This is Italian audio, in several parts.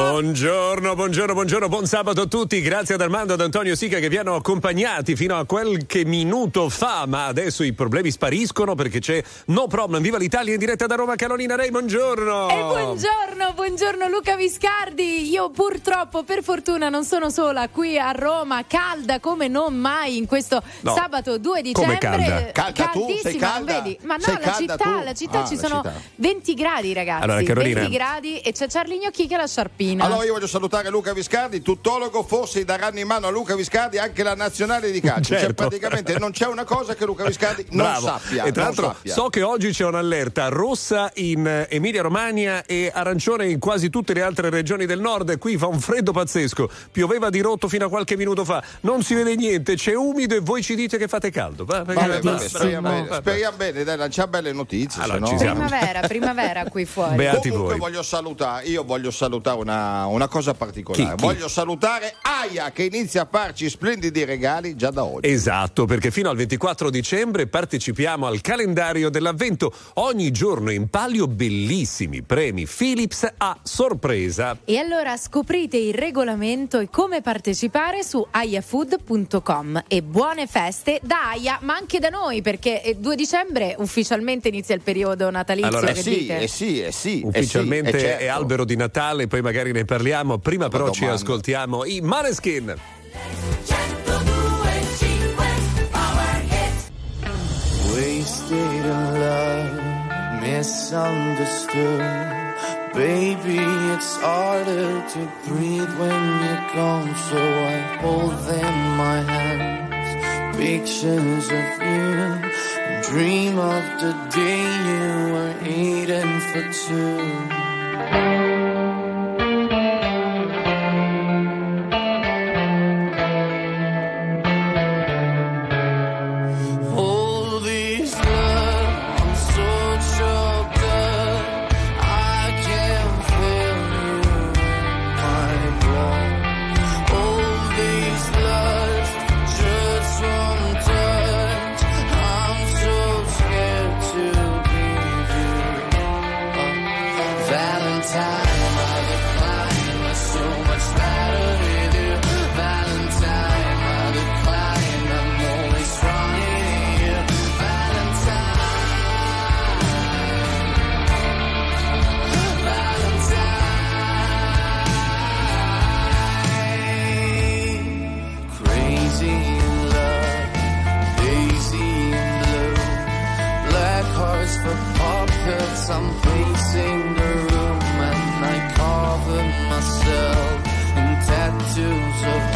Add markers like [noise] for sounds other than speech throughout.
Buongiorno, buongiorno, buongiorno, buon sabato a tutti. Grazie ad Armando e ad Antonio Sica che vi hanno accompagnati fino a qualche minuto fa, ma adesso i problemi spariscono perché c'è No Problem. Viva l'Italia in diretta da Roma, Carolina Rei, buongiorno. E buongiorno, buongiorno Luca Viscardi. Io purtroppo, per fortuna, non sono sola qui a Roma, calda come non mai in questo No. sabato 2 dicembre. Come calda? Calda Caldissima, calda? vedi? Ma no, Sei la calda città, tu? la città Ah, ci la sono città. 20 gradi, ragazzi. Allora, Carolina. 20 gradi e c'è Charlie Gnocchi che ha la sciarpina. Allora io voglio salutare Luca Viscardi, tuttologo, forse daranno in mano a Luca Viscardi anche la nazionale di calcio. Cioè Certo. praticamente non c'è una cosa che Luca Viscardi non Bravo. sappia. E tra l'altro sappia. so che oggi c'è un'allerta rossa in Emilia Romagna e arancione in quasi tutte le altre regioni del nord. Qui fa un freddo pazzesco. Pioveva di rotto fino a qualche minuto fa. Non si vede niente, c'è umido e voi ci dite che fate caldo. Va, Vabbè, va, vabbè, va, speriamo, bene, speriamo bene, dai, lanciamo belle notizie. Allora, no-. Primavera, primavera qui fuori. Beati Comunque voi. voglio salutare, io voglio salutare una, una cosa particolare. Chi, chi? Voglio salutare Aya che inizia a farci splendidi regali già da oggi. Esatto, perché fino al 24 dicembre partecipiamo al calendario dell'avvento. Ogni giorno in palio bellissimi premi Philips a sorpresa. E allora scoprite il regolamento e come partecipare su ayafood.com e buone feste da Aya, ma anche da noi perché il 2 dicembre ufficialmente inizia il periodo natalizio. Allora, Eh che sì, eh sì, eh sì. eh Ufficialmente sì, eh certo. è albero di Natale, poi magari ne parliamo. Prima però ci ascoltiamo i Maneskin. Wasted in love, misunderstood. Baby, it's harder to breathe when you're gone, so I hold them in my hands. Pictures of you, dream of the day you were eating for two. I'm facing the room and I cover myself in tattoos of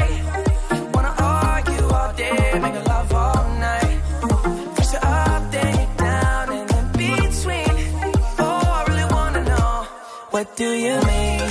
What do you mean?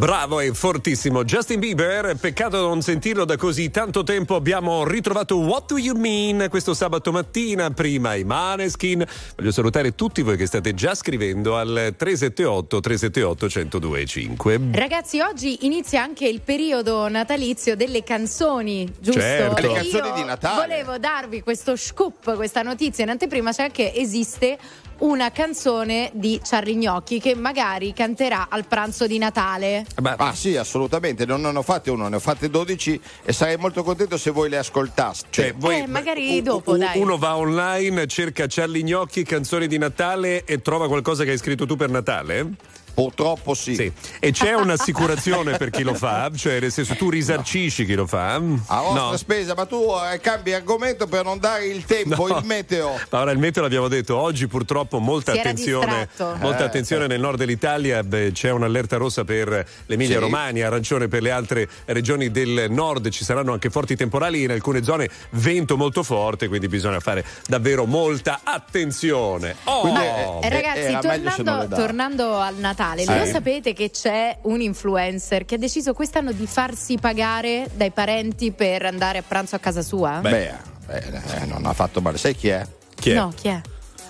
Bravo, e fortissimo. Justin Bieber, peccato non sentirlo da così tanto tempo. Abbiamo ritrovato What Do You Mean questo sabato mattina, prima i Maneskin. Voglio salutare tutti voi che state già scrivendo al 378 378 1025. Ragazzi, oggi inizia anche il periodo natalizio delle canzoni, giusto? Certo. Le canzoni di Natale. Volevo darvi questo scoop, questa notizia in anteprima, cioè che esiste una canzone di Charlie Gnocchi che magari canterà al pranzo di Natale. Ma, Ah sì, assolutamente, non ne ho fatte uno, ne ho fatte 12 e sarei molto contento se voi le ascoltaste. cioè, voi- Eh, magari u- dopo, u- dai. Uno va online, cerca Charlie Gnocchi, canzoni di Natale e trova qualcosa che hai scritto tu per Natale? Purtroppo sì. Sì. E c'è un'assicurazione per chi lo fa? Cioè, nel senso, tu risarcisci chi lo fa? A vostra spesa, ma tu eh, cambi argomento per non dare il tempo, No. il meteo. Ma ora il meteo l'abbiamo detto, oggi purtroppo molta Si attenzione, molta Eh, attenzione nel nord dell'Italia, beh, c'è un'allerta rossa per l'Emilia Sì. Romagna, arancione per le altre regioni del nord, ci saranno anche forti temporali in alcune zone, vento molto forte, quindi bisogna fare davvero molta attenzione. Oh! Quindi, Eh, Eh, ragazzi, tornando, tornando al Natale, Sì. lo sapete che c'è un influencer che ha deciso quest'anno di farsi pagare dai parenti per andare a pranzo a casa sua? Beh, eh, eh, non ha fatto male. Sai chi è? Chi è? No, chi è?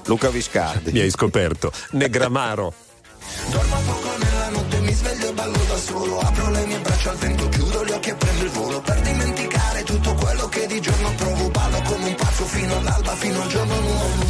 Luca Viscardi. Mi hai scoperto. Negramaro. Dormo poco nella notte, mi sveglio e ballo da solo Apro le mie braccia al vento, chiudo gli occhi e prendo il volo Per dimenticare tutto quello che di giorno provo Ballo come un pazzo fino all'alba, fino al giorno nuovo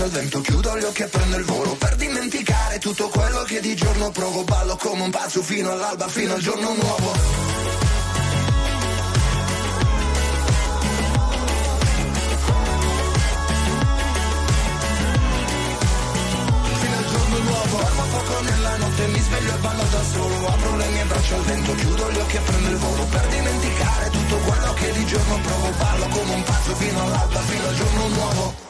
braccia al vento, chiudo gli occhi e prendo il volo. Per dimenticare tutto quello che di giorno provo Ballo come un pazzo fino all'alba, fino al giorno nuovo. Nella notte, mi sveglio e ballo da solo. Apro le mie braccia al vento, chiudo gli occhi e prendo il volo. Per dimenticare tutto quello che di giorno provo Ballo come un pazzo fino all'alba, fino al giorno nuovo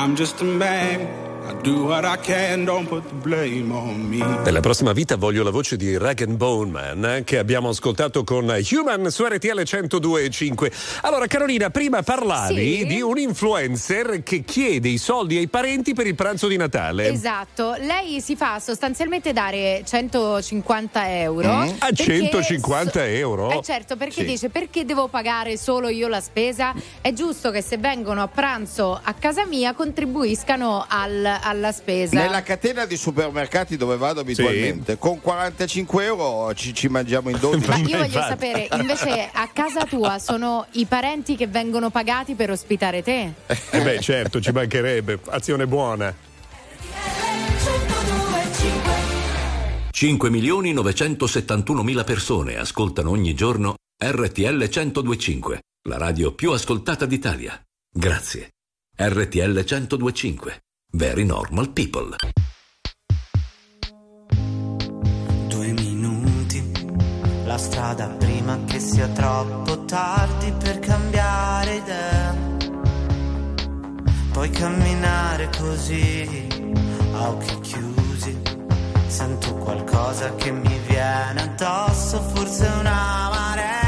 I'm just a man. I do what I can. Don't put the blame on me. Nella prossima vita voglio la voce di Rag and Bone Man eh, che abbiamo ascoltato con Human su RTL 102.5. Allora Carolina, prima parlavi Sì. di un influencer che chiede i soldi ai parenti per il pranzo di Natale. Esatto, lei si fa sostanzialmente dare 150 euro. Mm. A perché 150 euro? Eh certo, perché Sì. dice perché devo pagare solo io la spesa? È giusto che se vengono a pranzo a casa mia contribuiscano al- alla spesa. Nella catena di supermercati dove vado abitualmente, con 45 euro ci, ci mangiamo in 12. Ma io voglio sapere, invece a casa tua sono i parenti che vengono pagati per ospitare te? Eh beh, certo, ci mancherebbe. Azione buona. 5 milioni 971 mila persone ascoltano ogni giorno RTL 1025, la radio più ascoltata d'Italia. Grazie. RTL 1025. Very normal people. Due minuti, la strada prima che sia troppo tardi per cambiare idea. Puoi camminare così, a occhi chiusi. Sento qualcosa che mi viene addosso, forse una marea.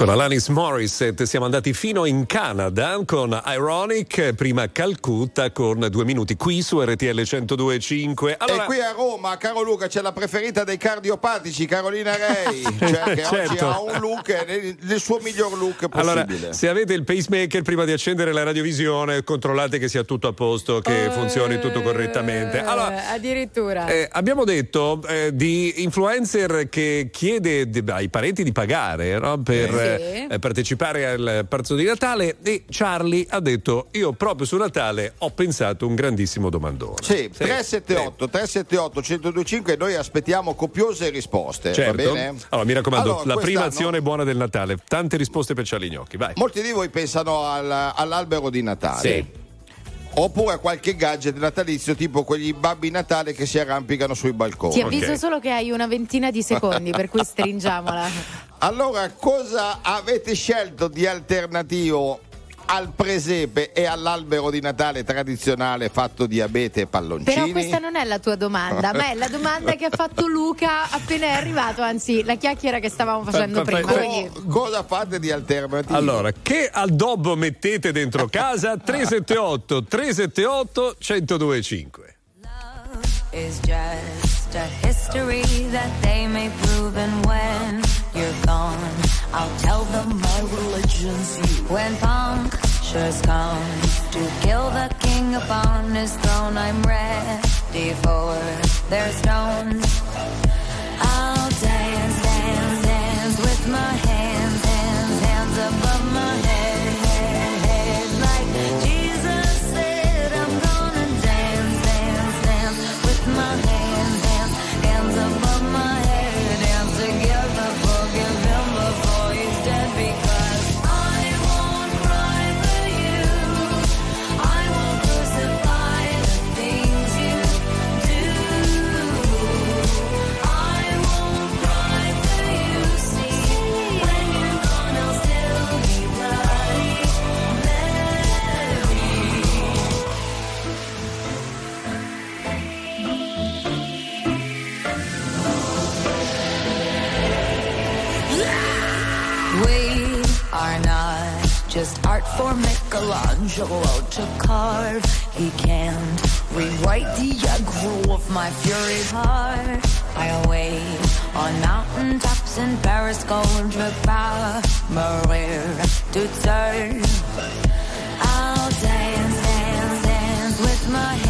Con Alanis Morissette siamo andati fino in Canada con Ironic, prima Calcutta con due minuti qui su RTL 1025. Allora, E qui a Roma, caro Luca, c'è la preferita dei cardiopatici, Carolina Rei, [laughs] cioè che oggi Certo. ha un look, nel, nel suo miglior look Allora, possibile. se avete il pacemaker prima di accendere la radiovisione, controllate che sia tutto a posto, che funzioni tutto correttamente. Allora, Eh, addirittura. Eh, abbiamo detto eh, di influencer che chiede ai parenti di pagare no, per Sì. Eh, partecipare al pranzo di Natale e Charlie ha detto io proprio su Natale ho pensato un grandissimo domandone. Sì, 378 378 1025 noi aspettiamo copiose risposte, Certo. va bene? Allora, mi raccomando, Allora, la prima azione buona del Natale. Tante risposte per Charlie Gnocchi, vai. Molti di voi pensano al- all'albero di Natale. Sì. Oppure a qualche gadget natalizio tipo quegli babbi Natale che si arrampicano sui balconi. Ti avviso solo che hai una ventina di secondi, per cui stringiamola. [laughs] Allora, cosa avete scelto di alternativo al presepe e all'albero di Natale tradizionale fatto di abete e palloncini? Però questa non è la tua domanda, ma è la domanda che ha fatto Luca appena è arrivato, anzi la chiacchiera che stavamo facendo Fa- fa- prima. Co- cosa fate di alternativo? Allora, che addobbo mettete dentro casa? 378 378 1025. is just a history that they may prove and when you're gone I'll tell them my religion's you when punctures come to kill the king upon his throne I'm ready for their stones. I'll just art for Michelangelo to carve. He can't rewrite the aggro of my fury heart. I wait on mountain tops in Paris, gold power, Maria to turn. I'll dance, dance, dance with my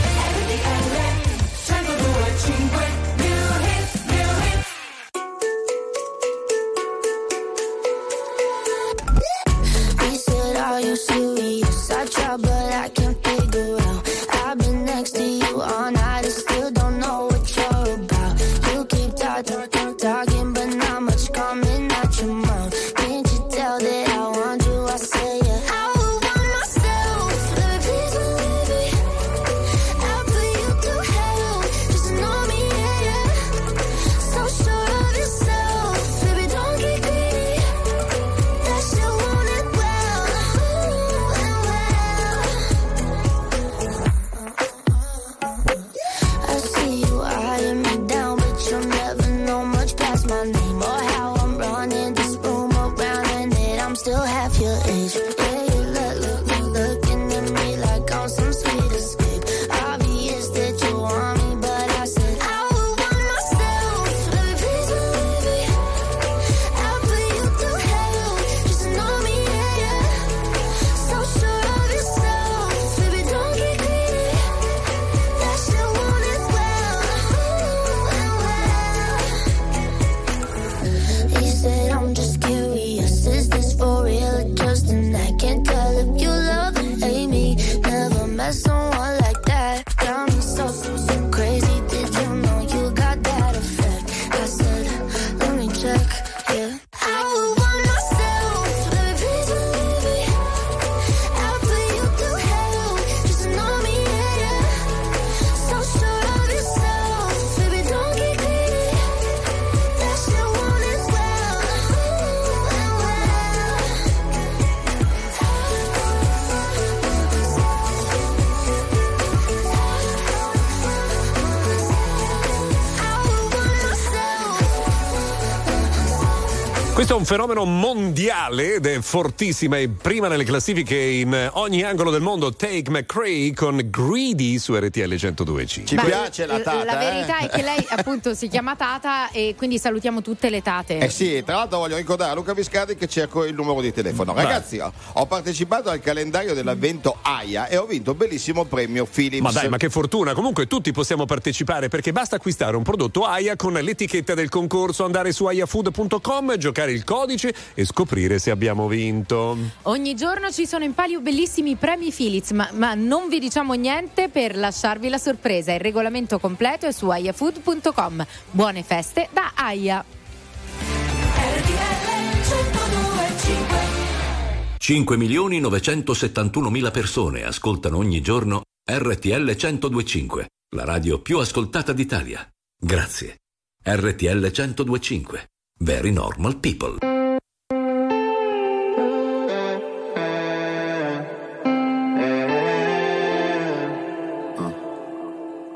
Questo è un fenomeno mondiale ed è fortissima e prima nelle classifiche in ogni angolo del mondo Take McCray con Greedy su RTL 102C. Ci Beh, piace la tata, La verità eh? è che lei appunto si chiama Tata e quindi salutiamo tutte le tate. Eh sì, tra l'altro voglio ricordare a Luca Viscardi che cerco il numero di telefono. Ragazzi, ho- ho partecipato al calendario dell'avvento AIA e ho vinto un bellissimo premio Philips. Ma dai, ma che fortuna! Comunque tutti possiamo partecipare perché basta acquistare un prodotto AIA con l'etichetta del concorso, andare su aiafood.com, giocare il codice e scoprire se abbiamo vinto. Ogni giorno ci sono in palio bellissimi premi Philips, ma, ma non vi diciamo niente per lasciarvi la sorpresa. Il regolamento completo è su aiafood.com. Buone feste da Aia. RTL 102.5 5 milioni 971 mila persone ascoltano ogni giorno RTL 1025, la radio più ascoltata d'Italia. Grazie. RTL 1025. Very normal people.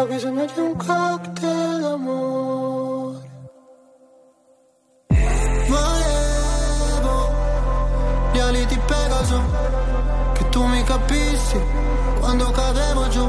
Ho bisogno di un cocktail d'amore. Volevo gli ali di Pegaso, che tu mi capissi quando cadevo giù.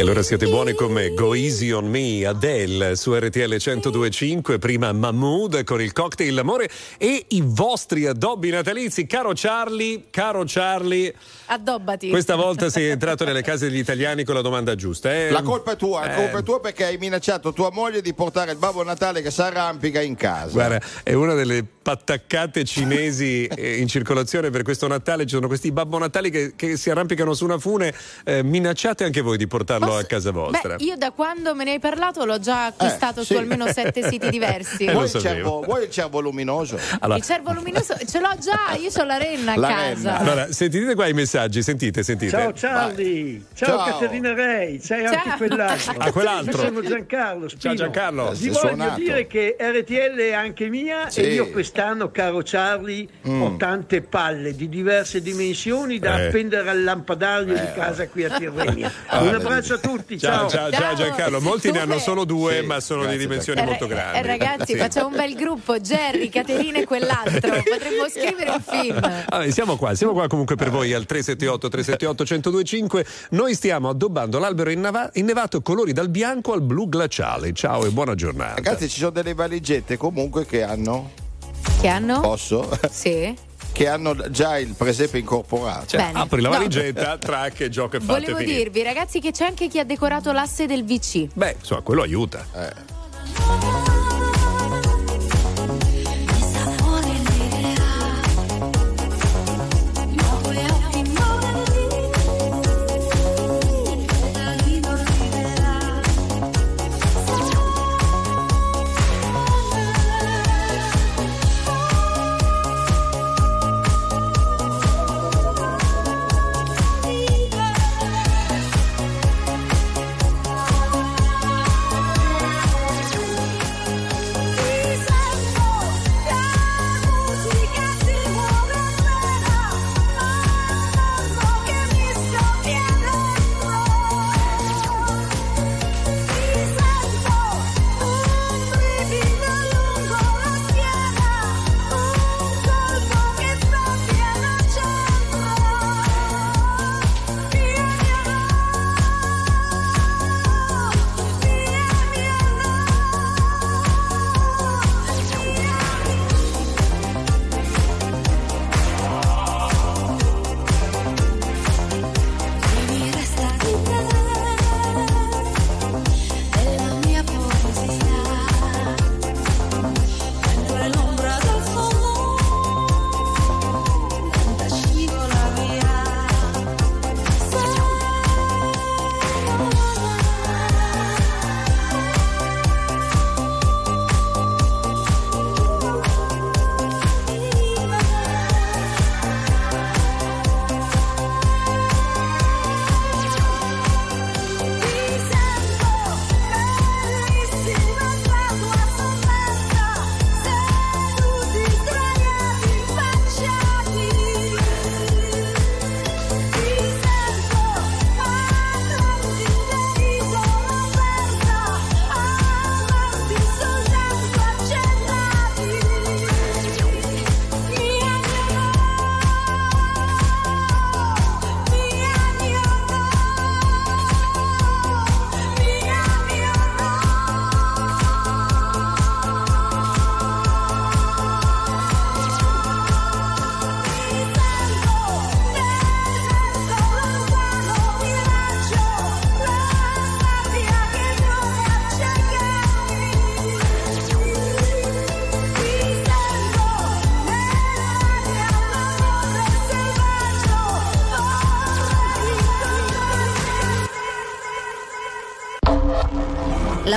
E allora siete buoni con me. Go easy on me, Adele su RTL 1025. Prima Mahmood con il cocktail L'amore e i vostri addobbi natalizi. Caro Charlie, caro Charlie, Addobbati. questa volta sei entrato nelle case degli italiani con la domanda giusta. eh? La colpa è tua, la Eh. colpa è tua perché hai minacciato tua moglie di portare il Babbo Natale che si arrampica in casa. Guarda, è una delle pattaccate cinesi [laughs] eh, in circolazione per questo Natale. Ci sono questi babbo Natali che, che si arrampicano su una fune. Eh, minacciate anche voi di portarlo a casa vostra. Beh, io da quando me ne hai parlato l'ho già acquistato Eh, su sì. almeno sette siti [laughs] diversi. Eh, vuoi, il cervo, vuoi il cervo luminoso? Allora, Il cervo luminoso ce l'ho già, io ho la renna a La casa. renna. allora, sentite qua i messaggi, sentite, sentite. Ciao Charlie, ciao, Ciao. Caterina Rei, c'è Ciao. anche quell'altro. Ah, quell'altro. Io sono Giancarlo Spino. Ciao Giancarlo. Vi voglio suonato. dire che RTL è anche mia Sì. e io quest'anno, caro Charlie, ho tante palle di diverse dimensioni da Eh. appendere al lampadario di casa qui a Tirrenia. [laughs] Ah, Un abbraccio a tutti, Ciao, ciao. ciao, ciao. Giancarlo. Molti ne hanno Dove? solo due, Sì, ma sono grazie, di dimensioni Eh, molto ra- grandi. eh, ragazzi, Sì. facciamo un bel gruppo, Jerry, Caterina e quell'altro. [laughs] Potremmo scrivere un film. Vabbè, siamo qua, siamo qua comunque per voi al 378 378 1025. Noi stiamo addobbando l'albero innevato colori dal bianco al blu glaciale. Ciao e buona giornata. Ragazzi, ci sono delle valigette comunque che hanno. Che hanno? Posso? Sì. che hanno già il presepe incorporato. Cioè, Bene. apri la No. valigetta, track, gioco e fatto Volevo e dirvi, ragazzi, che c'è anche chi ha decorato l'asse del VC. Beh, insomma, quello aiuta. Mi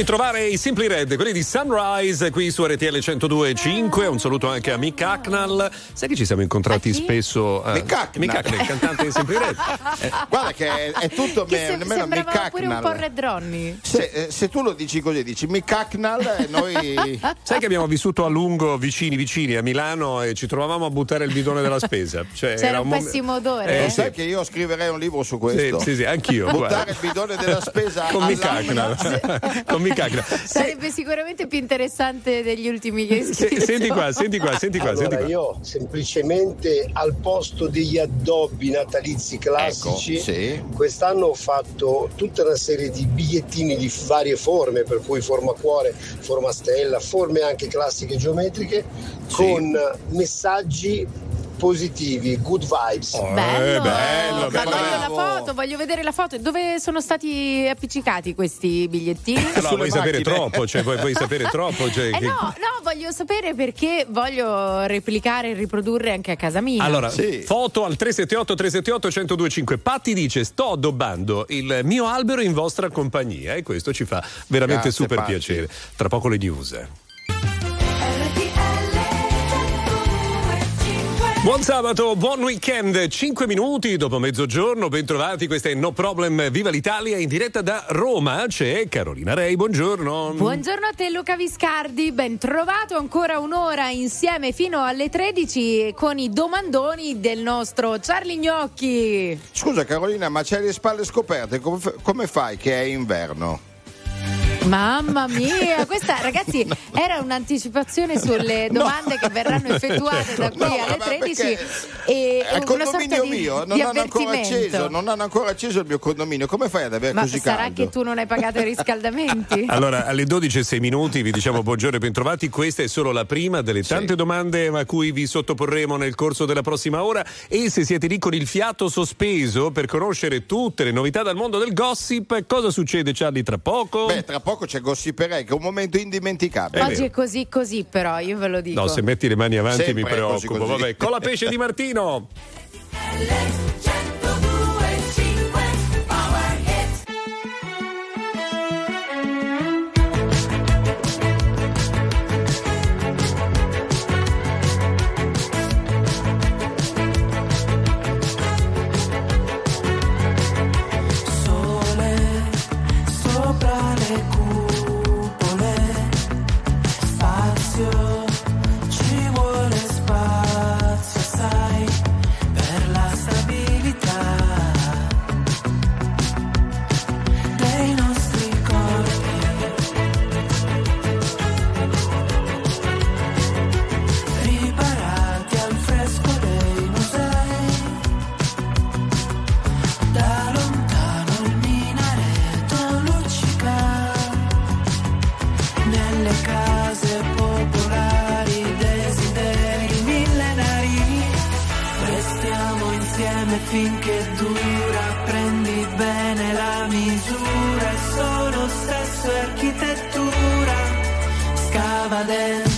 Ritrovare i Simply Red, quelli di Sunrise qui su RTL 102.5. Un saluto anche a Mick Hacknall. Sai che ci siamo incontrati spesso? eh, Mick Hacknall. Mick Hacknall, il cantante di Simply Red. Eh, [laughs] Guarda che è, è tutto Che me, se- nemmeno Mick sembrava pure un po'. Red Ronnie. Se, eh, se tu lo dici così, dici Mick Hacknall, e noi. [laughs] Sai che abbiamo vissuto a lungo vicini vicini a Milano e ci trovavamo a buttare il bidone della spesa. [laughs] Cioè, C'era era un mom- pessimo odore. Eh, sì. sai che io scriverei un libro su questo? Sì, sì, sì, anch'io. Buttare guarda. il bidone della spesa Con Mick. Hacknall. Con Mick Hacknall. [laughs] Sarebbe sicuramente più interessante degli ultimi che Se- senti qua, senti qua, senti qua, senti Allora qua. io semplicemente al posto degli addobbi natalizi classici Ecco, sì. quest'anno ho fatto tutta una serie di bigliettini di varie forme per cui forma cuore, forma stella, forme anche classiche geometriche con messaggi positivi, good vibes. Oh, Bello, bello, Ma bello. voglio la foto, voglio vedere la foto. Dove sono stati appiccicati questi bigliettini? No, Sulle vuoi sapere macchine. troppo, cioè vuoi, vuoi sapere troppo. Cioè, Eh che- no, no, voglio sapere perché voglio replicare e riprodurre anche a casa mia. Allora, Sì. foto al 378 378 1025. Patti dice: Sto addobbando il mio albero in vostra compagnia. E questo ci fa veramente Grazie, super Patti. piacere. Tra poco le news. Buon sabato, buon weekend, 5 minuti dopo mezzogiorno, bentrovati, questa è No Problem Viva l'Italia in diretta da Roma, c'è Carolina Rei, buongiorno. Buongiorno a te Luca Viscardi, ben trovato ancora un'ora insieme fino alle 13 con i domandoni del nostro Charlie Gnocchi. Scusa Carolina, ma c'hai le spalle scoperte, come fai che è inverno? Mamma mia, questa ragazzi [laughs] era un'anticipazione sulle [laughs] domande che verranno [laughs] effettuate da qui No, alle ma 13 perché e sorta condominio di, mio non di hanno acceso, non hanno ancora acceso il mio condominio. Come fai ad avere Ma così sarà caldo? che tu non hai pagato i riscaldamenti? Allora, alle 12 e 6 minuti vi diciamo buongiorno e bentrovati. Questa è solo la prima delle tante domande a cui vi sottoporremo nel corso della prossima ora. E se siete lì con il fiato sospeso per conoscere tutte le novità dal mondo del gossip, cosa succede, Charlie, tra poco? Beh, tra poco c'è Gossiperei, che è un momento indimenticabile. Oggi è così così però, io ve lo dico. No, se metti le mani avanti Sempre mi è così, preoccupo. così. Vabbè, con la pesce di Martino. Finché dura, prendi bene la misura, è solo stesso architettura. Scava dentro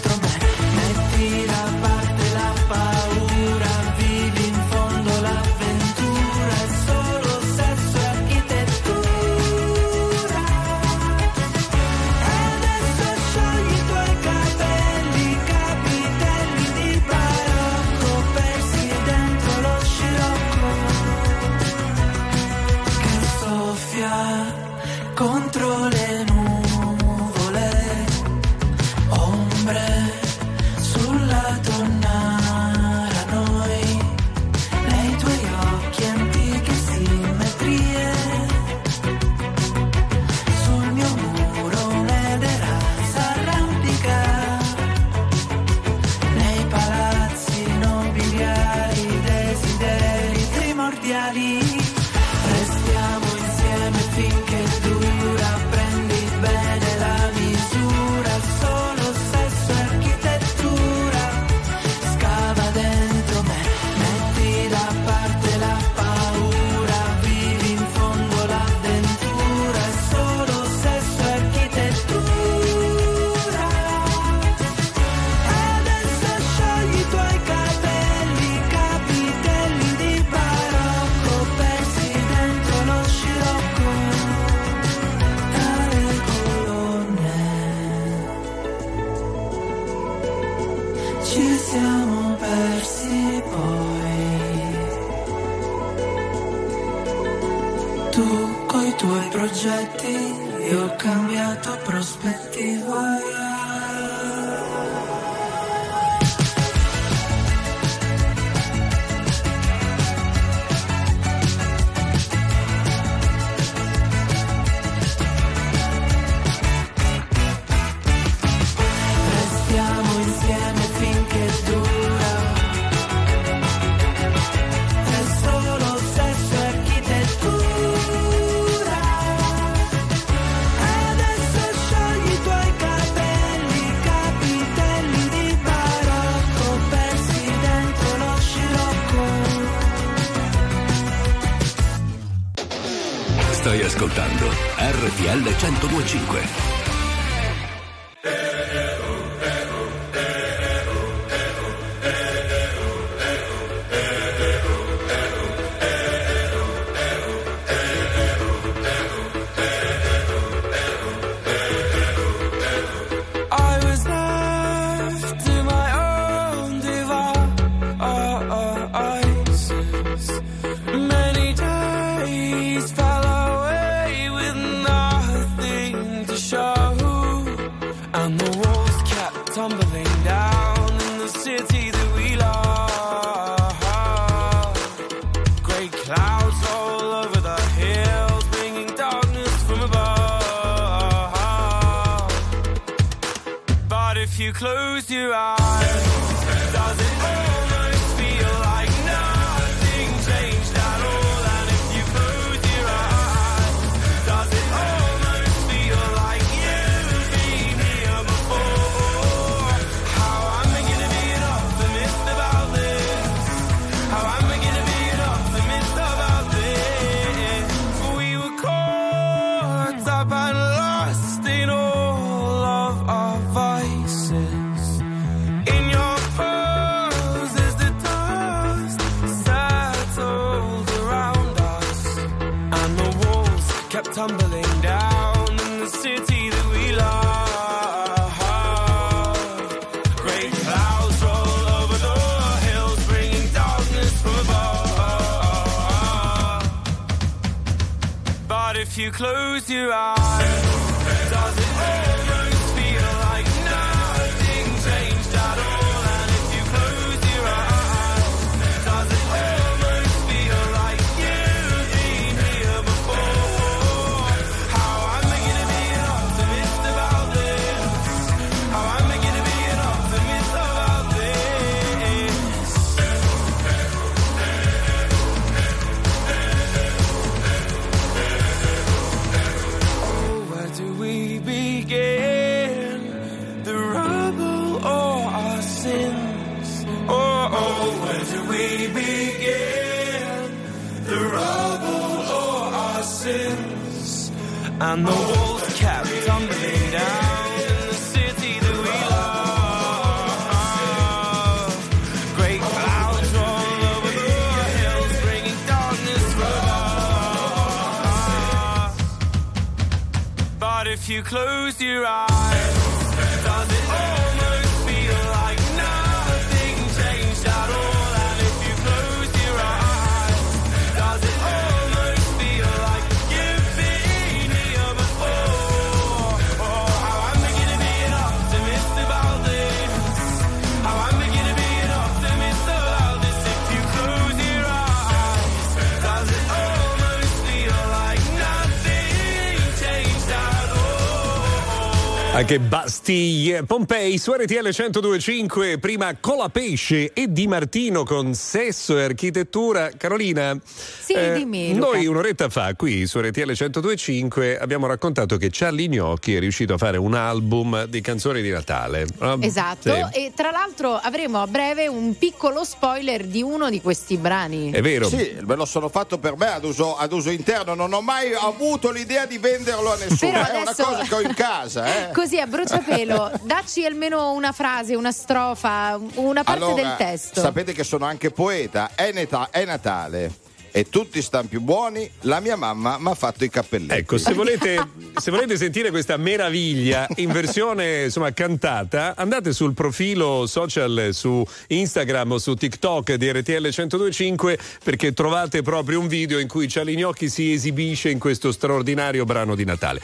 Che Bastille, Pompei su RTL 1025, prima Colapesce e Di Martino con Sesso e Architettura. Carolina, sì, eh, dimmi, noi un'oretta fa qui su RTL 1025 abbiamo raccontato che Charlie Gnocchi è riuscito a fare un album di canzoni di Natale. Ah, esatto, sì. e tra l'altro avremo a breve un piccolo spoiler di uno di questi brani. È vero? Sì, me lo sono fatto per me ad uso, ad uso interno, non ho mai avuto l'idea di venderlo a [laughs] nessuno, Però è adesso... una cosa che ho in casa. Eh. [laughs] Così a bruciapelo, [laughs] dacci almeno una frase, una strofa, una parte allora, del testo. Sapete che sono anche poeta, è, neta- è Natale e tutti stanno più buoni, la mia mamma mi ha fatto i cappelletti. Ecco, se volete, [laughs] se volete, sentire questa meraviglia in versione insomma, cantata, andate sul profilo social su Instagram o su TikTok di RTL 1025 perché trovate proprio un video in cui Cialignocchi si esibisce in questo straordinario brano di Natale.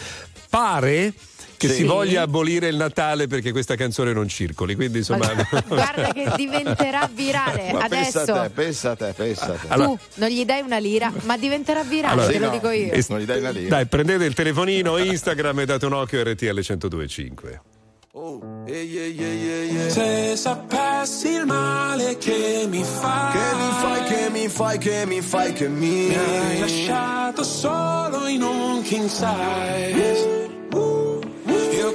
Pare che Sì. si voglia abolire il Natale perché questa canzone non circoli, quindi insomma... Guarda [laughs] che diventerà virale Ma pensa a te, adesso. pensa a te, pensa a te. Allora- tu non gli dai una lira, ma diventerà virale, Allora- te lo no. dico io. E- Non gli dai una lira. Dai, prendete il telefonino, Instagram e date un occhio a RTL 1025. Se sapessi il male che mi fai, Che mi fai, che mi fai, che mi fai, che mi mi hai lasciato solo in un king size. Io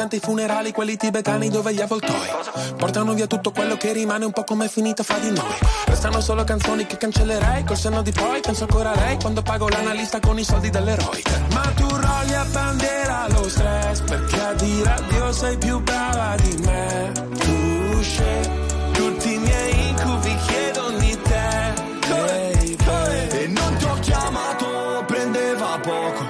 presente i funerali, quelli tibetani dove gli avvoltoi portano via tutto quello che rimane un po' come è finito fra di noi. Restano solo canzoni che cancellerei col senno di poi. Penso ancora a lei quando pago l'analista con i soldi dell'eroe. Ma tu rolli a bandiera lo stress perché a dire addio sei più brava di me. Tu scegli tutti i miei incubi chiedono di te. E non ti ho chiamato, prendeva poco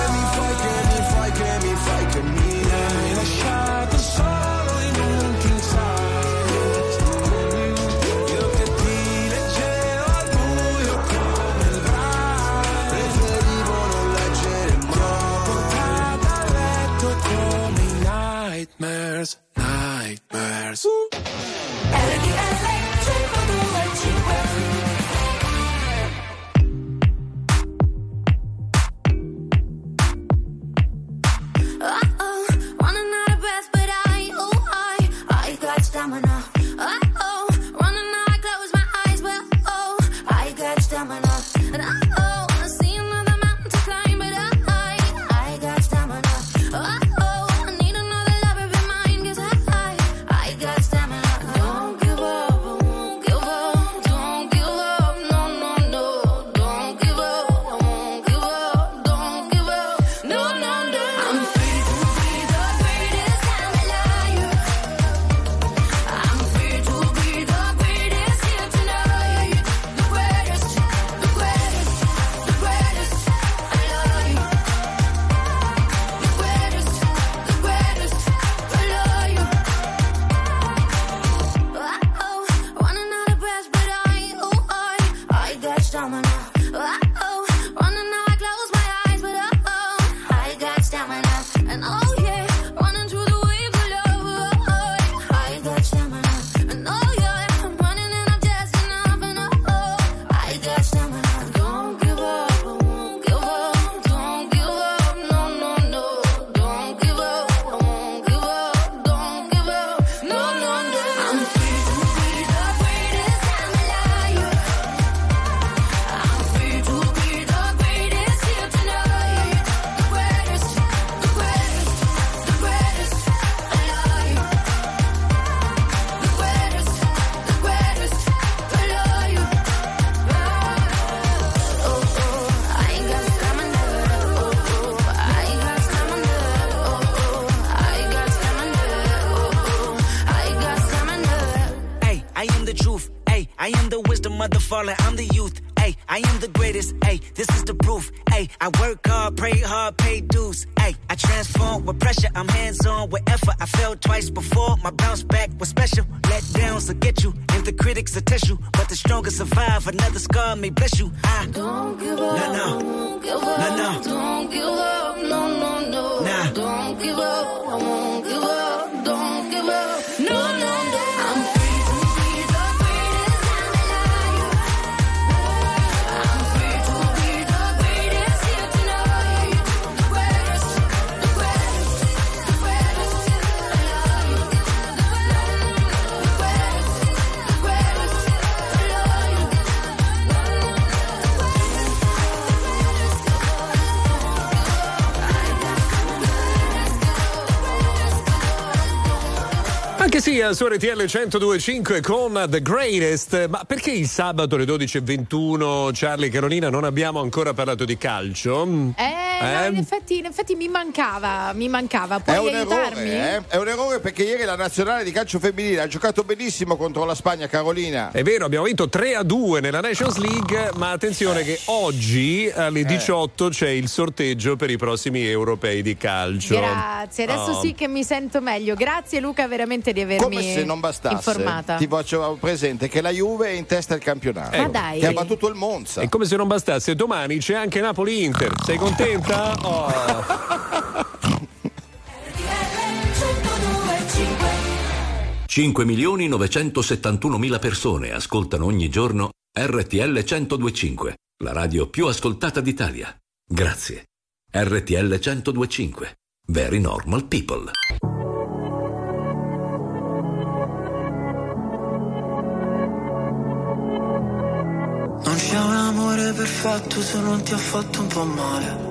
falling, I'm the youth. Hey, I am the greatest. Eh, su RTL 1025 con The Greatest. Ma perché il sabato alle 12.21, Charlie e Carolina, non abbiamo ancora parlato di calcio? Eh, no, Eh? in, effetti, in effetti mi mancava, mi mancava. È Puoi un aiutarmi? errore, eh? È un errore perché ieri la nazionale di calcio femminile ha giocato benissimo contro la Spagna, Carolina. È vero, abbiamo vinto 3 a 2 nella Nations League, ma attenzione che oggi Eh. alle 18 c'è il sorteggio per i prossimi europei di calcio. Grazie, adesso Oh. sì che mi sento meglio. Grazie Luca veramente di avermi Come se non bastasse, informata. ti faccio presente che la Juve è in testa al campionato. Ma dai. Che ha battuto il Monza. E come se non bastasse, domani c'è anche Napoli-Inter. Sei contenta? Oh. 5 milioni 971 mila persone ascoltano ogni giorno RTL 1025, la radio più ascoltata d'Italia. Grazie. RTL 1025. Very normal people. Non c'è un amore perfetto se non ti ha fatto un po' male.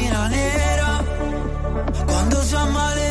nera. Quando già maledetti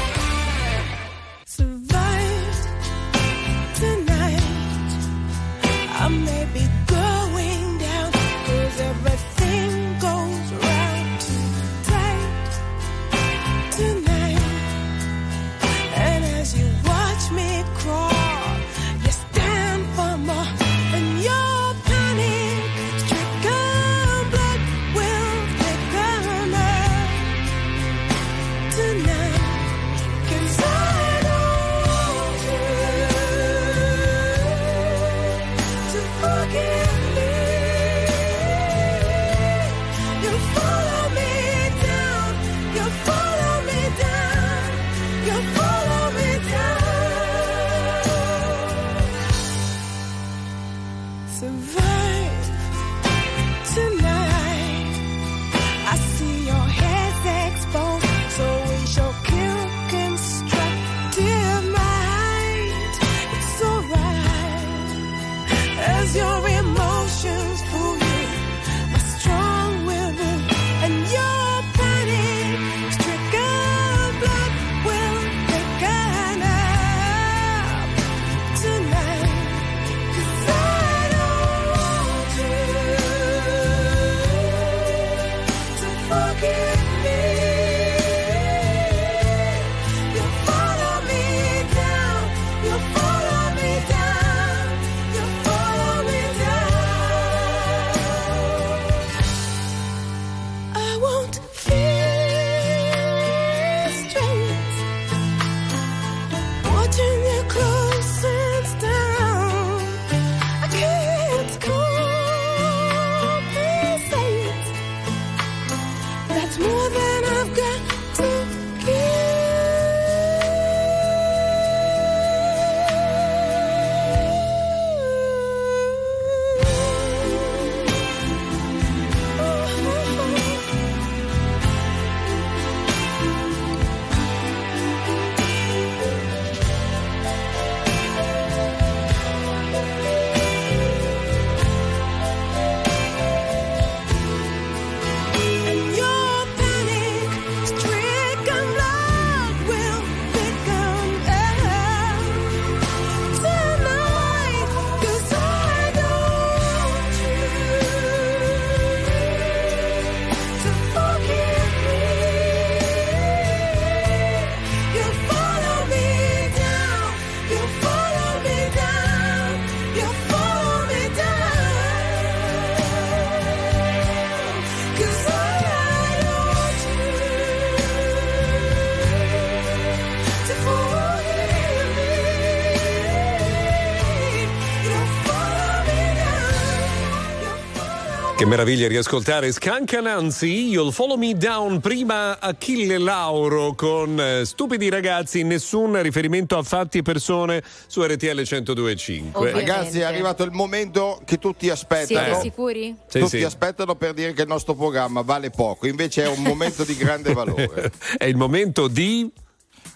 Meraviglia riascoltare Scancananzi, You'll Follow Me Down, prima Achille Lauro con eh, Stupidi ragazzi, nessun riferimento a fatti e persone su RTL 1025. Ragazzi, è arrivato il momento che tutti aspettano. Siete sicuri? Sì, tutti sì. aspettano per dire che il nostro programma vale poco, invece è un momento di grande valore. [laughs] È il momento di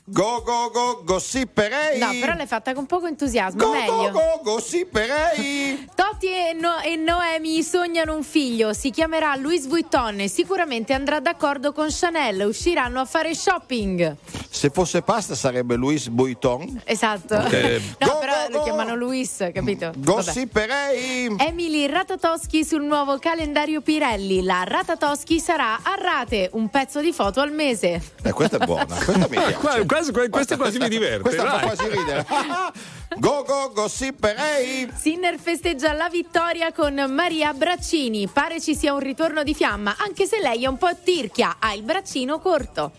Go go go gossiperei! No, però l'hai fatta con poco entusiasmo, Go meglio. go go gossiperei! [laughs] Totti e, No- e Noemi sognano un figlio, si chiamerà Louis Vuitton e sicuramente andrà d'accordo con Chanel, usciranno a fare shopping. Se fosse pasta sarebbe Luis Vuitton. Esatto. Ok. [laughs] No, però lo chiamano Luis, capito? Vabbè. Gossiperei! Emily Ratatoschi sul nuovo calendario Pirelli. La Ratatoschi sarà a rate, un pezzo di foto al mese. Eh, questa è buona, questa mi [laughs] piace. Questa quasi mi diverte. Questa fa dai. quasi ridere. [laughs] Go go gossiperei! Sinner festeggia la vittoria con Maria Braccini. Pare ci sia un ritorno di fiamma, anche se lei è un po' tirchia, ha il braccino corto.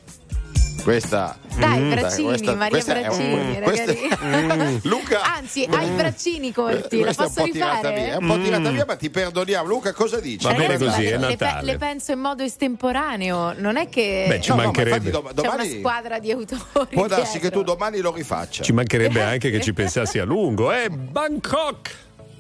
Questa. Dai, Mm, braccini, questa- Maria questa è un- Braccini, questa- ragazzi. Mm. [laughs] Luca. Anzi, ha i braccini corti, la è posso po' tirata rifare? via, è un po' tirata Mm. via, ma ti perdoniamo. Luca, cosa dici? Va bene Ragazzi, così, ma è le, le Natale. le penso in modo estemporaneo, non è che Beh, ci No, no, ma mancherebbe. infatti dom- c'è una domani squadra di autori. può darsi che dietro. tu domani lo rifaccia. Ci mancherebbe anche che ci [laughs] pensassi a lungo. Eh, Bangkok!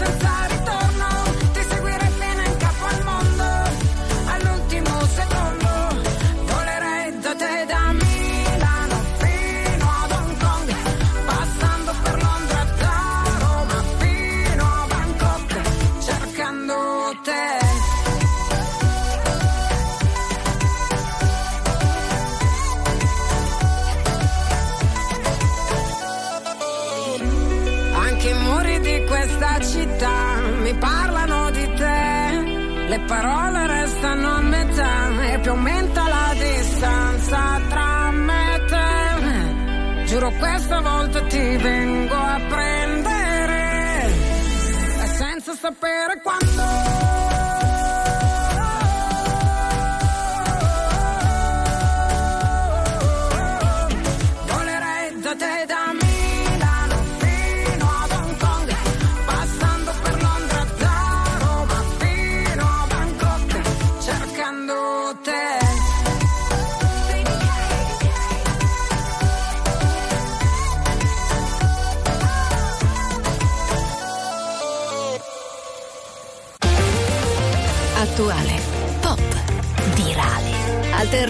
and fly. parole restano a metà e più aumenta la distanza tra me e te. Giuro questa volta ti vengo a prendere e senza sapere quando.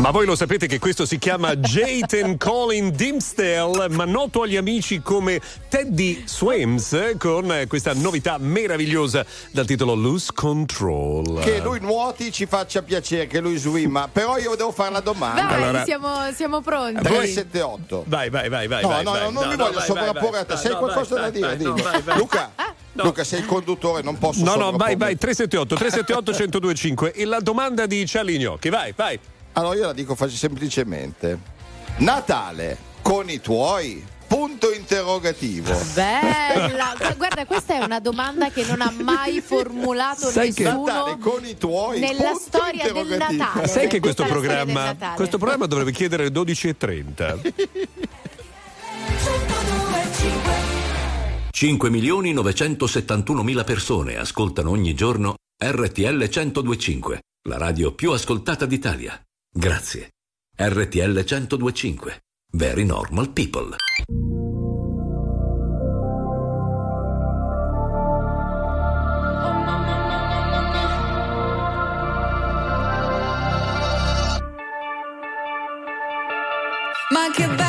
Ma voi lo sapete che questo si chiama Jayton Colin Dimsdale, ma noto agli amici come Teddy Swims, con questa novità meravigliosa dal titolo Loose Control. Che lui nuoti ci faccia piacere, che lui swimma, però io devo fare la domanda. Dai, allora, siamo, siamo, pronti. 378. Vai, vai, vai, vai. No, vai, no, vai, no, non no, mi no, voglio sovrapporre a te. Se hai qualcosa da dire, dimmi. Luca. Ah, no. Luca, sei il conduttore, non posso. No, no, vai, vai, 378 378 1025. E la domanda di Cialigno, che vai, vai. Allora io la dico semplicemente. Natale con i tuoi punto interrogativo. [laughs] Bella, cioè, guarda, questa è una domanda che non ha mai formulato Sai nessuno che Natale con i tuoi nella storia del Natale. Sai che questo programma, questo programma dovrebbe chiedere 12 e 30. 5.971.000 persone ascoltano ogni giorno RTL 1025, la radio più ascoltata d'Italia. Grazie. RTL 1025. Very normal people. Ma che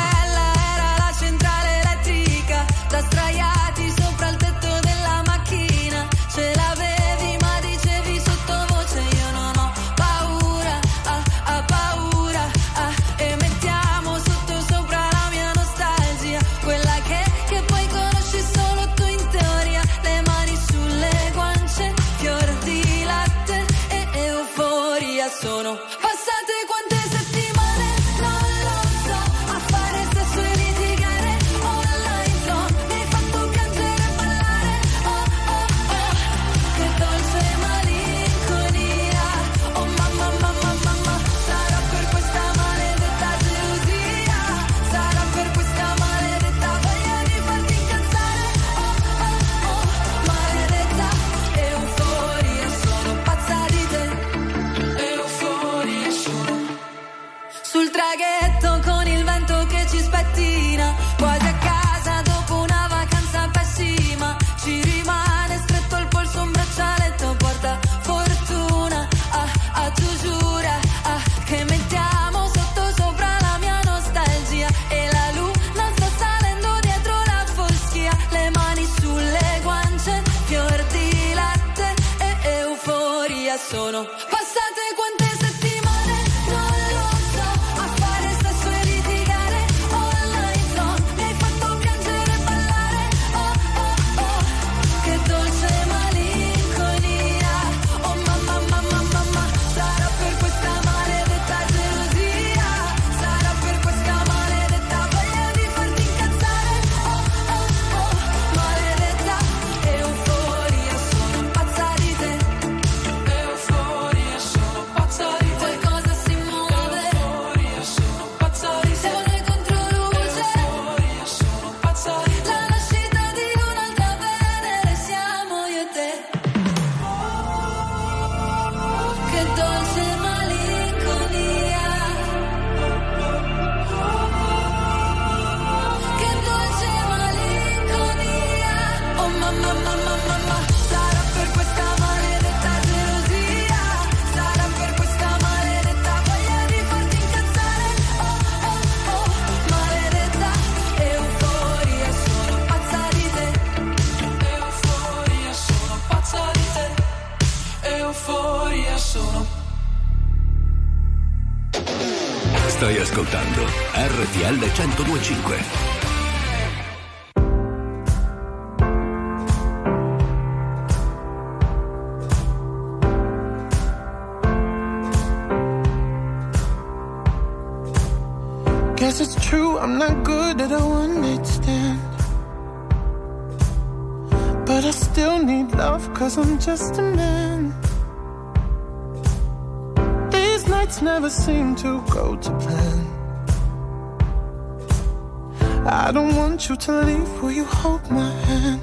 want you to leave, will you hold my hand?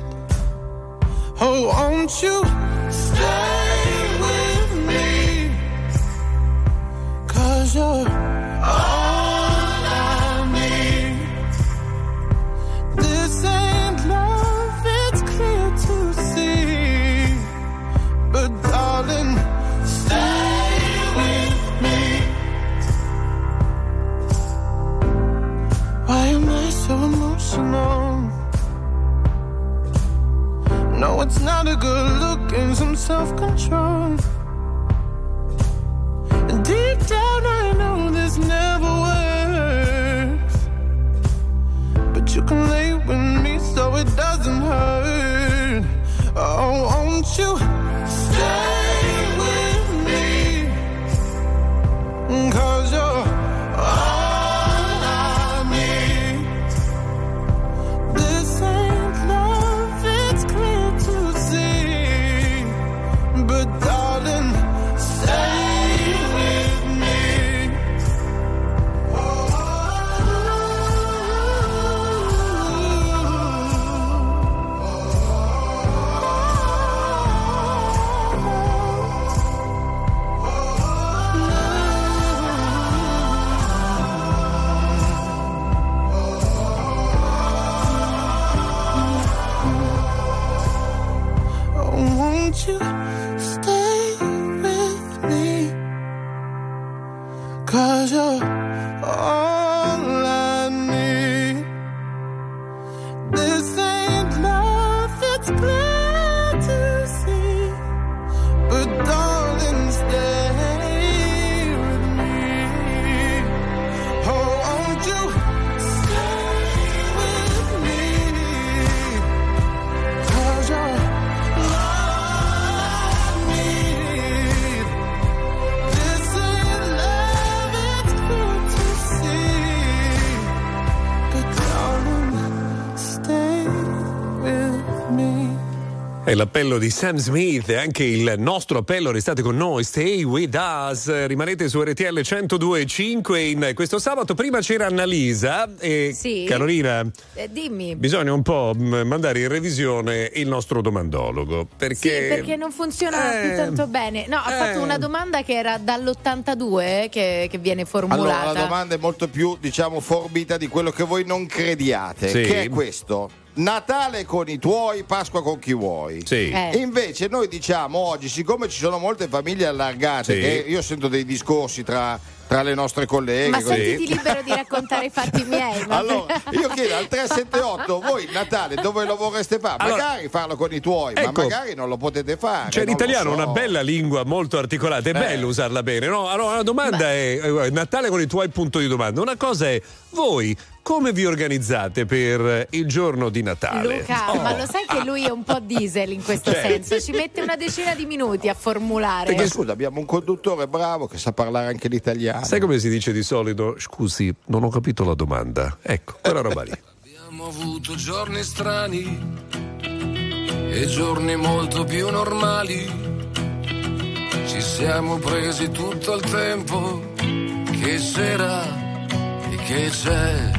Oh, won't you? L'appello di Sam Smith e anche il nostro appello. Restate con noi, stay with us. Rimanete su RTL 102.5 in questo sabato. Prima c'era Annalisa e Sì. Carolina. Eh, dimmi. Bisogna un po' mandare in revisione il nostro domandologo Sì, perché, perché non funziona Eh, più tanto bene. No, ha eh. fatto una domanda che era dall'82 che, che viene Allora, formulata. la domanda è molto più, diciamo, forbita di quello che voi non crediate. Sì. Che è questo? Natale con i tuoi, Pasqua con chi vuoi. Sì. Eh. Invece noi diciamo oggi, siccome ci sono molte famiglie allargate, Sì. che io sento dei discorsi tra, tra le nostre colleghe. Ma così. sentiti libero di raccontare i fatti miei. [laughs] ma- Allora, io chiedo al 378, voi Natale dove lo vorreste fare? Allora- magari farlo con i tuoi, Ecco. ma magari non lo potete fare. Non l'italiano lo so. una bella lingua molto articolata, è Eh. bello usarla bene. No? Allora, la domanda è: eh, Natale con i tuoi punti di domanda. Una cosa è: voi come vi organizzate per il giorno di Natale? Luca, Oh. ma lo sai che lui è un po' diesel in questo Cioè. senso? Ci mette una decina di minuti a formulare. Perché scusa, abbiamo un conduttore bravo che sa parlare anche l'italiano. Sai come si dice di solito? Scusi, non ho capito la domanda. Ecco, quella roba lì. Abbiamo avuto giorni strani e giorni molto più normali. Ci siamo presi tutto il tempo che c'era e che c'è.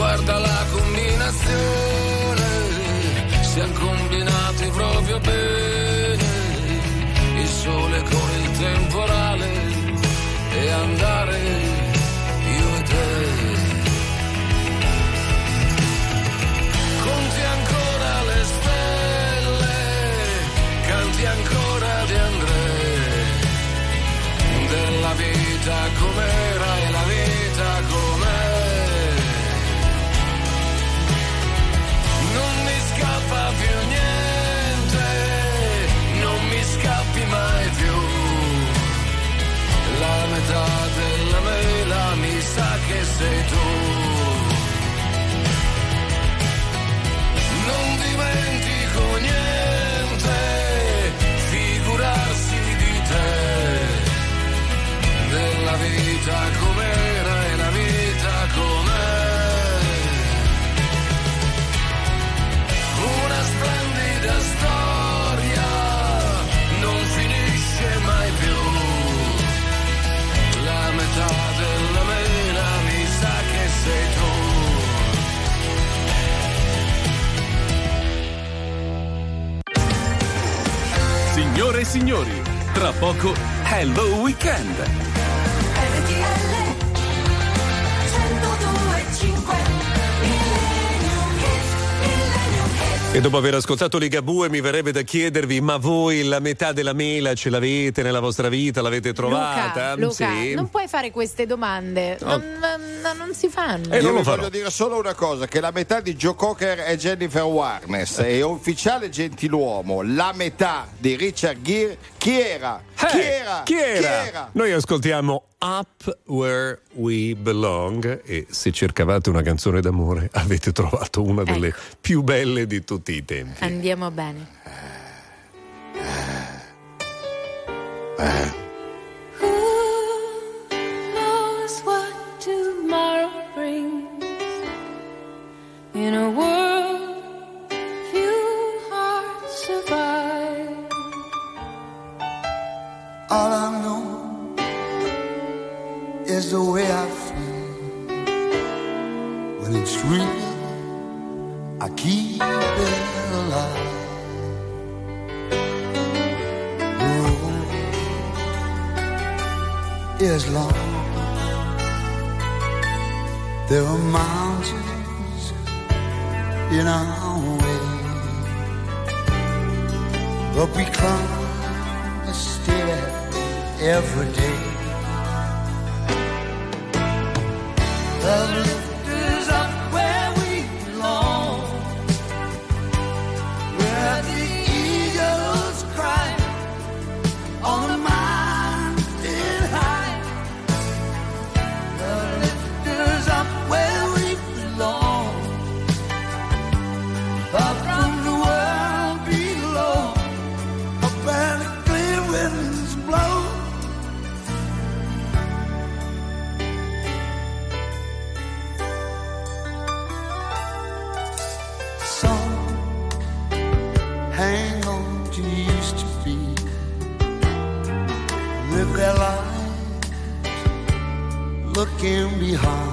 guarda la combinazione, si è combinati proprio bene, il sole con il temporale e andare io e te. Conti ancora le stelle, canti ancora di Andrea, della vita com'era they do signori, tra poco Hello Weekend. E dopo aver ascoltato Ligabue mi verrebbe da chiedervi, ma voi la metà della mela ce l'avete nella vostra vita? L'avete trovata? Luca, Luca, Sì. non puoi fare queste domande, No. non, non- non si fanno. Io vi voglio dire solo una cosa: che la metà di Joe Cocker è Jennifer Warnes e [laughs] ufficiale gentiluomo, la metà di Richard Gere, chi era? Chi Eh, era? Chi era? Noi ascoltiamo Up Where We Belong e se cercavate una canzone d'amore [laughs] avete trovato una delle Ecco. più belle di tutti i tempi. Andiamo bene. knows what tomorrow brings in a world All I know is the way I feel when it's real. I keep it alive. Road is long. There are mountains in our way, but we climb every day. can be hard.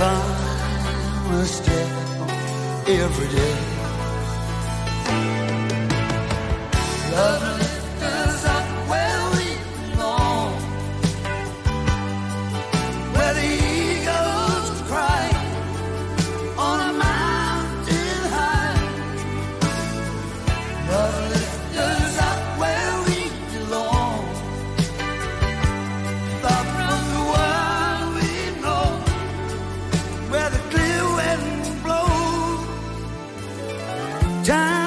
Climb a step every day. Time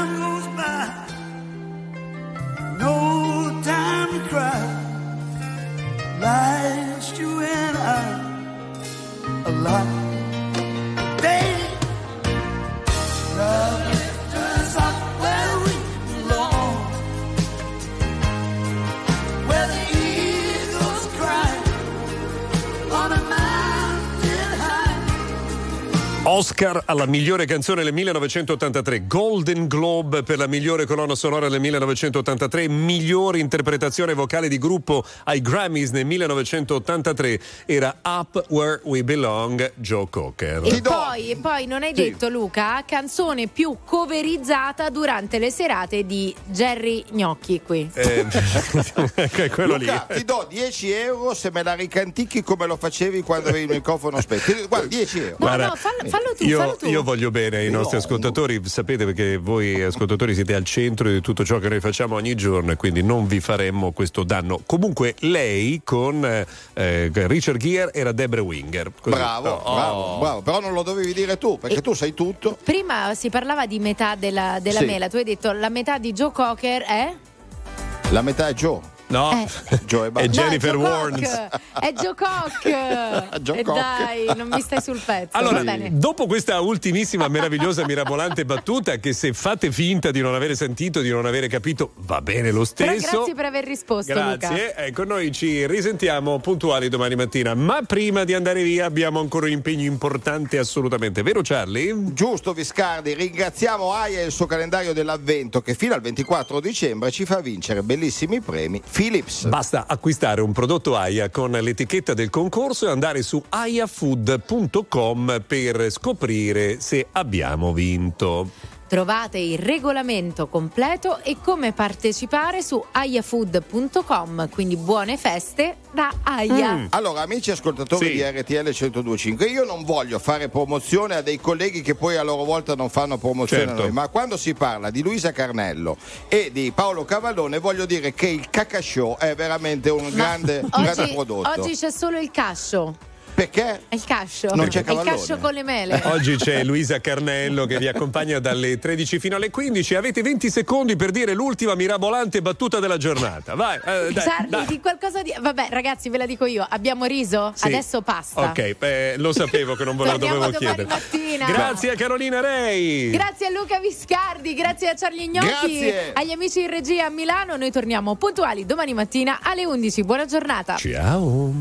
Oscar alla migliore canzone del 1983, Golden Globe per la migliore colonna sonora del 1983, migliore interpretazione vocale di gruppo ai Grammys nel 1983 era Up Where We Belong, Joe Cocker. E poi, e poi non hai Sì. detto Luca, canzone più coverizzata durante le serate di Jerry Gnocchi qui. Eh, [laughs] è quello Luca, lì. ti do 10 euro se me la ricantichi come lo facevi quando avevi il microfono spento. Guarda, 10 euro. No, no, falla, falla fallo tu, Io, fallo tu. io voglio bene ai nostri ascoltatori, sapete perché voi ascoltatori siete al centro di tutto ciò che noi facciamo ogni giorno e quindi non vi faremmo questo danno. Comunque lei con eh, Richard Gere era Deborah Winger. Così. Bravo, Oh. bravo, bravo, però non lo dovevi dire tu, perché tu sai tutto. Prima si parlava di metà della, della Sì. mela, tu hai detto la metà di Joe Cocker è? La metà è Joe. No, [laughs] Joe e è. Jennifer No, Warnes. È Joe Cock. [laughs] Joe e Cock. dai, non mi stai sul pezzo. Allora, va bene. dopo questa ultimissima, meravigliosa, mirabolante battuta, che se fate finta di non avere sentito, di non avere capito, va bene lo Però stesso. grazie per aver risposto, Luca. Grazie, ecco noi ci risentiamo puntuali domani mattina, ma prima di andare via abbiamo ancora un impegno importante assolutamente, vero Charlie? Giusto Viscardi, ringraziamo Aia e il suo calendario dell'avvento che fino al 24 dicembre ci fa vincere bellissimi premi Philips. Basta acquistare un prodotto AIA con l'etichetta del concorso e andare su aiafood.com per scoprire se abbiamo vinto. Trovate il regolamento completo e come partecipare su aiafood.com. Quindi buone feste da Aia. Allora, amici ascoltatori Sì. di RTL 1025, io non voglio fare promozione a dei colleghi che poi a loro volta non fanno promozione Certo. a noi, ma quando si parla di Luisa Carnello e di Paolo Cavallone, voglio dire che il Caca Show è veramente un grande, un [laughs] grande Oggi, prodotto. oggi c'è solo il cascio. Perché? È il cascio. Non c'è È il Cavallone. cascio con le mele. [laughs] Oggi c'è Luisa Carnello che vi accompagna dalle 13 fino alle 15. Avete 20 secondi per dire l'ultima mirabolante battuta della giornata. Vai, eh, dai, Charlie, dai. di qualcosa di. Vabbè, ragazzi, ve la dico io. Abbiamo riso? Sì. Adesso basta. Ok, eh, lo sapevo che non ve lo Torniamo dovevo domani chiedere. mattina. Grazie a Carolina Rei. Grazie a Luca Viscardi, grazie a Charlie Gnocchi, Grazie. agli amici in regia a Milano. Noi torniamo puntuali domani mattina alle 11. Buona giornata. Ciao.